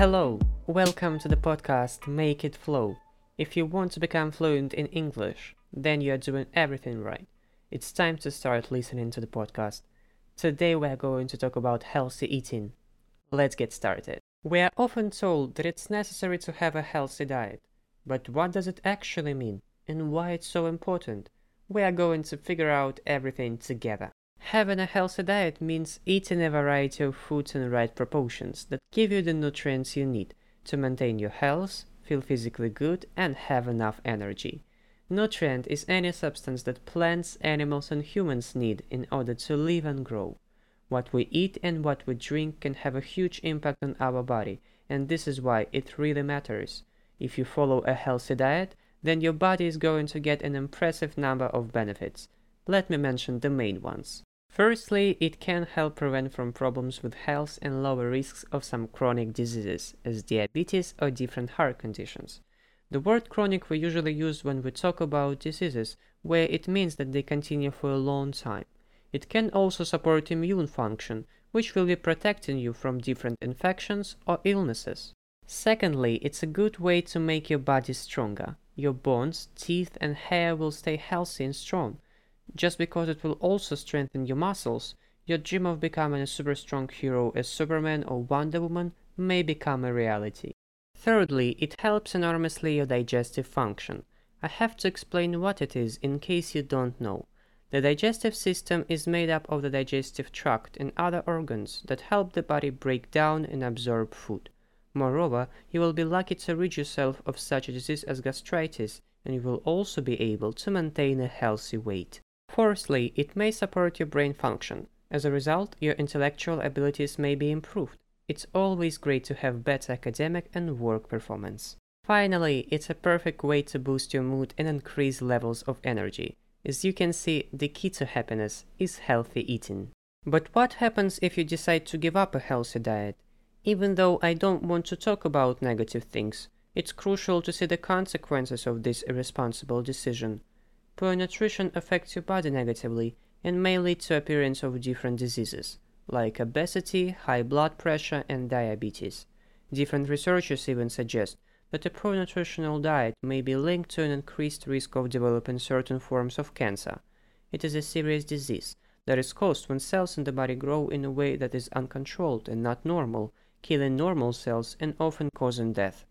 Hello, welcome to the podcast Make It Flow. If you want to become fluent in English, then you are doing everything right. It's time to start listening to the podcast. Today we are going to talk about healthy eating. Let's get started. We are often told that it's necessary to have a healthy diet. But what does it actually mean and why it's so important? We are going to figure out everything together. Having a healthy diet means eating a variety of foods in the right proportions that give you the nutrients you need to maintain your health, feel physically good, and have enough energy. Nutrient is any substance that plants, animals, and humans need in order to live and grow. What we eat and what we drink can have a huge impact on our body, and this is why it really matters. If you follow a healthy diet, then your body is going to get an impressive number of benefits. Let me mention the main ones. Firstly, it can help prevent from problems with health and lower risks of some chronic diseases, as diabetes or different heart conditions. The word chronic we usually use when we talk about diseases, where it means that they continue for a long time. It can also support immune function, which will be protecting you from different infections or illnesses. Secondly, it's a good way to make your body stronger. Your bones, teeth, and hair will stay healthy and strong just because it will also strengthen your muscles, your dream of becoming a super strong hero as Superman or Wonder Woman may become a reality. Thirdly, it helps enormously your digestive function. I have to explain what it is in case you don't know. The digestive system is made up of the digestive tract and other organs that help the body break down and absorb food. Moreover, you will be lucky to rid yourself of such a disease as gastritis, and you will also be able to maintain a healthy weight. Fourthly, it may support your brain function. As a result, your intellectual abilities may be improved. It's always great to have better academic and work performance. Finally, it's a perfect way to boost your mood and increase levels of energy. As you can see, the key to happiness is healthy eating. But what happens if you decide to give up a healthy diet? Even though I don't want to talk about negative things, it's crucial to see the consequences of this irresponsible decision. Poor nutrition affects your body negatively and may lead to appearance of different diseases, like obesity, high blood pressure, and diabetes. Different researchers even suggest that a poor nutritional diet may be linked to an increased risk of developing certain forms of cancer. It is a serious disease that is caused when cells in the body grow in a way that is uncontrolled and not normal, killing normal cells and often causing death.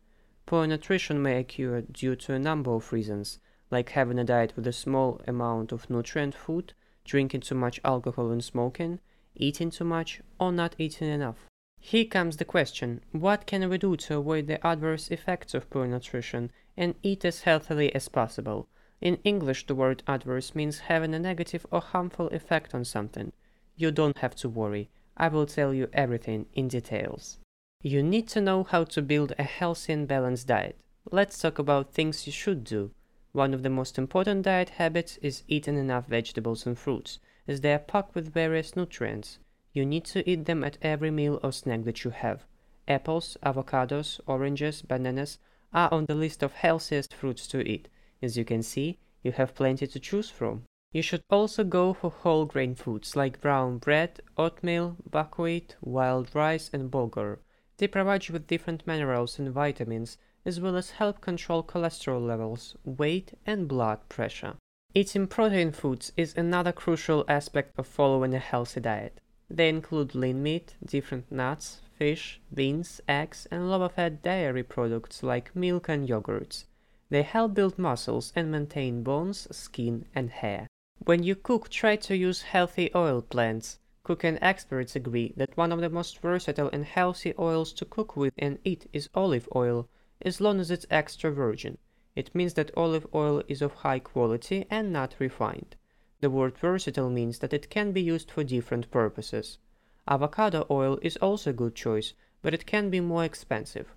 Poor nutrition may occur due to a number of reasons, like having a diet with a small amount of nutrient food, drinking too much alcohol and smoking, eating too much, or not eating enough. Here comes the question what can we do to avoid the adverse effects of poor nutrition and eat as healthily as possible? In English, the word adverse means having a negative or harmful effect on something. You don't have to worry. I will tell you everything in details. You need to know how to build a healthy and balanced diet. Let's talk about things you should do. One of the most important diet habits is eating enough vegetables and fruits, as they are packed with various nutrients. You need to eat them at every meal or snack that you have. Apples, avocados, oranges, bananas are on the list of healthiest fruits to eat. As you can see, you have plenty to choose from. You should also go for whole grain foods like brown bread, oatmeal, buckwheat, wild rice, and bulgur. They provide you with different minerals and vitamins as well as help control cholesterol levels, weight, and blood pressure. Eating protein foods is another crucial aspect of following a healthy diet. They include lean meat, different nuts, fish, beans, eggs, and low fat dairy products like milk and yogurts. They help build muscles and maintain bones, skin, and hair. When you cook, try to use healthy oil blends. Cooking experts agree that one of the most versatile and healthy oils to cook with and eat is olive oil, as long as it's extra virgin. It means that olive oil is of high quality and not refined. The word versatile means that it can be used for different purposes. Avocado oil is also a good choice, but it can be more expensive.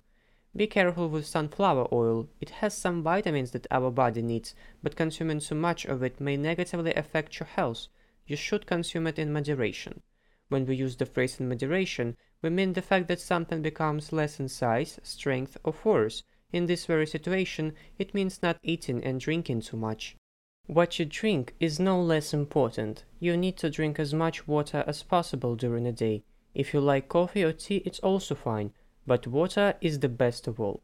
Be careful with sunflower oil. It has some vitamins that our body needs, but consuming too much of it may negatively affect your health. You should consume it in moderation. When we use the phrase in moderation, we mean the fact that something becomes less in size, strength, or force. In this very situation, it means not eating and drinking too much. What you drink is no less important. You need to drink as much water as possible during the day. If you like coffee or tea, it's also fine, but water is the best of all.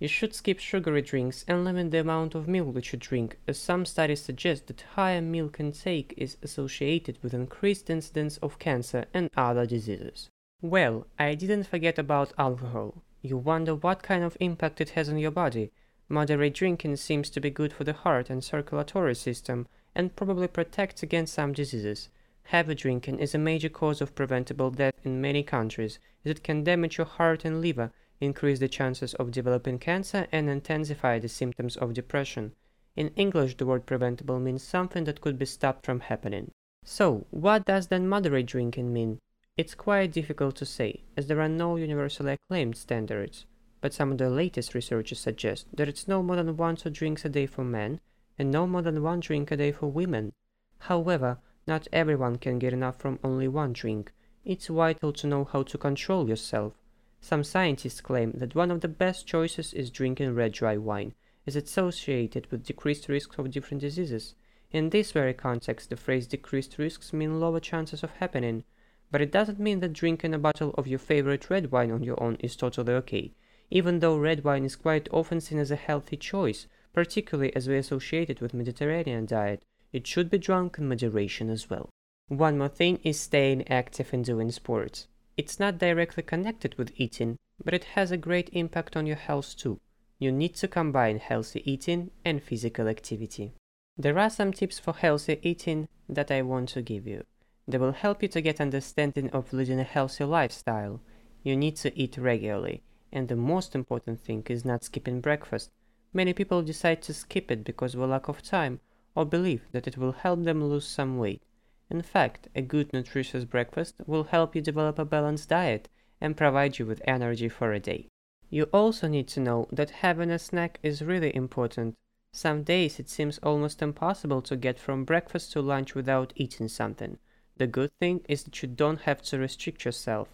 You should skip sugary drinks and limit the amount of milk that you drink, as some studies suggest that higher milk intake is associated with increased incidence of cancer and other diseases. Well, I didn't forget about alcohol. You wonder what kind of impact it has on your body. Moderate drinking seems to be good for the heart and circulatory system and probably protects against some diseases. Heavy drinking is a major cause of preventable death in many countries, as it can damage your heart and liver increase the chances of developing cancer, and intensify the symptoms of depression. In English, the word preventable means something that could be stopped from happening. So, what does then moderate drinking mean? It's quite difficult to say, as there are no universally acclaimed standards, but some of the latest research suggest that it's no more than one or two drinks a day for men and no more than one drink a day for women. However, not everyone can get enough from only one drink. It's vital to know how to control yourself some scientists claim that one of the best choices is drinking red dry wine, as it's associated with decreased risks of different diseases. In this very context, the phrase decreased risks mean lower chances of happening, but it doesn't mean that drinking a bottle of your favorite red wine on your own is totally okay, even though red wine is quite often seen as a healthy choice, particularly as we associate it with Mediterranean diet. It should be drunk in moderation as well. One more thing is staying active and doing sports. It's not directly connected with eating, but it has a great impact on your health too. You need to combine healthy eating and physical activity. There are some tips for healthy eating that I want to give you. They will help you to get understanding of leading a healthy lifestyle. You need to eat regularly, and the most important thing is not skipping breakfast. Many people decide to skip it because of a lack of time or believe that it will help them lose some weight. In fact, a good nutritious breakfast will help you develop a balanced diet and provide you with energy for a day. You also need to know that having a snack is really important. Some days it seems almost impossible to get from breakfast to lunch without eating something. The good thing is that you don't have to restrict yourself.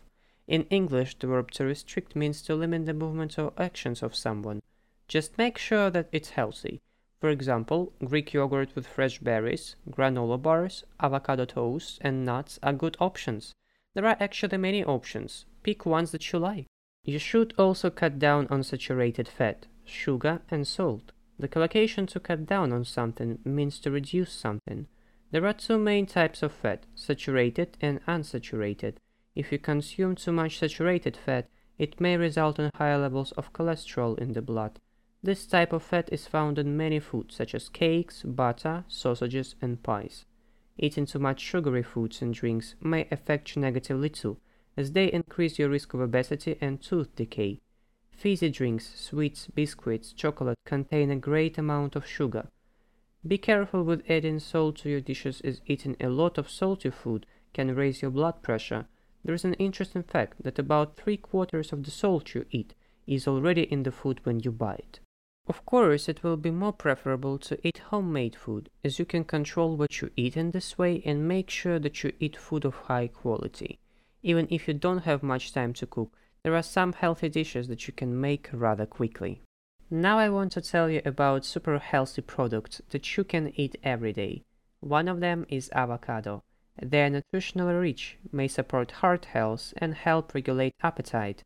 In English, the verb to restrict means to limit the movements or actions of someone. Just make sure that it's healthy. For example, Greek yogurt with fresh berries, granola bars, avocado toast, and nuts are good options. There are actually many options. Pick ones that you like. You should also cut down on saturated fat, sugar, and salt. The collocation to cut down on something means to reduce something. There are two main types of fat, saturated and unsaturated. If you consume too much saturated fat, it may result in higher levels of cholesterol in the blood. This type of fat is found in many foods such as cakes, butter, sausages, and pies. Eating too much sugary foods and drinks may affect you negatively too, as they increase your risk of obesity and tooth decay. Fizzy drinks, sweets, biscuits, chocolate contain a great amount of sugar. Be careful with adding salt to your dishes as eating a lot of salty food can raise your blood pressure. There is an interesting fact that about three quarters of the salt you eat is already in the food when you buy it. Of course, it will be more preferable to eat homemade food, as you can control what you eat in this way and make sure that you eat food of high quality. Even if you don't have much time to cook, there are some healthy dishes that you can make rather quickly. Now I want to tell you about super healthy products that you can eat every day. One of them is avocado. They are nutritionally rich, may support heart health, and help regulate appetite.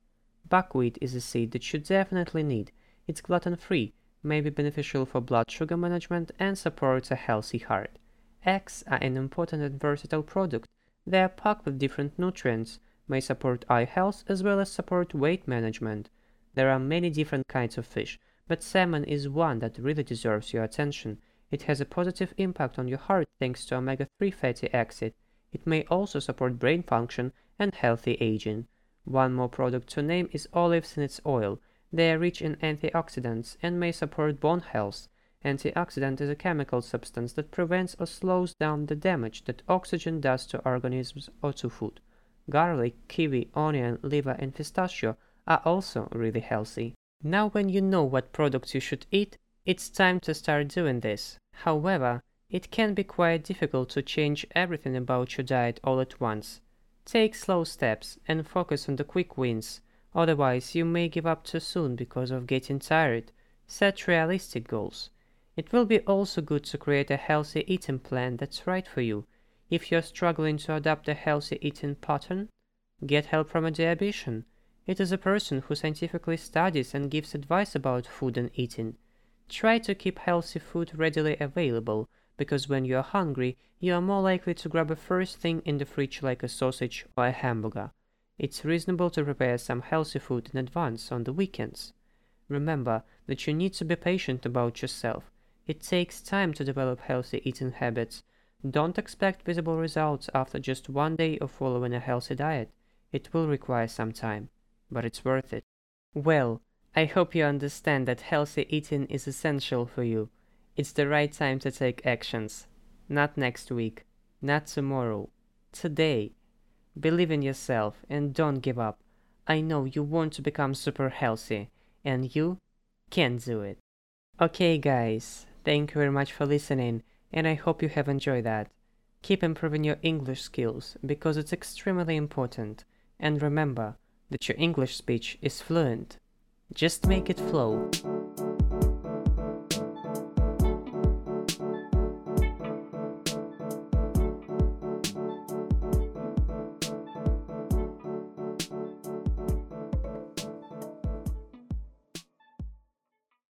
Buckwheat is a seed that you definitely need it's gluten-free, may be beneficial for blood sugar management, and supports a healthy heart. Eggs are an important and versatile product. They are packed with different nutrients, may support eye health as well as support weight management. There are many different kinds of fish, but salmon is one that really deserves your attention. It has a positive impact on your heart thanks to omega-3 fatty acid. It may also support brain function and healthy aging. One more product to name is olives in its oil. They are rich in antioxidants and may support bone health. Antioxidant is a chemical substance that prevents or slows down the damage that oxygen does to organisms or to food. Garlic, kiwi, onion, liver, and pistachio are also really healthy. Now when you know what products you should eat, it's time to start doing this. However, it can be quite difficult to change everything about your diet all at once. Take slow steps and focus on the quick wins. Otherwise, you may give up too soon because of getting tired. Set realistic goals. It will be also good to create a healthy eating plan that's right for you. If you're struggling to adopt a healthy eating pattern, get help from a dietitian. It is a person who scientifically studies and gives advice about food and eating. Try to keep healthy food readily available, because when you are hungry, you are more likely to grab a first thing in the fridge like a sausage or a hamburger. It's reasonable to prepare some healthy food in advance on the weekends. Remember that you need to be patient about yourself. It takes time to develop healthy eating habits. Don't expect visible results after just one day of following a healthy diet. It will require some time, but it's worth it. Well, I hope you understand that healthy eating is essential for you. It's the right time to take actions. Not next week, not tomorrow, today. Believe in yourself and don't give up. I know you want to become super healthy, and you can do it. Okay, guys, thank you very much for listening, and I hope you have enjoyed that. Keep improving your English skills because it's extremely important, and remember that your English speech is fluent. Just make it flow.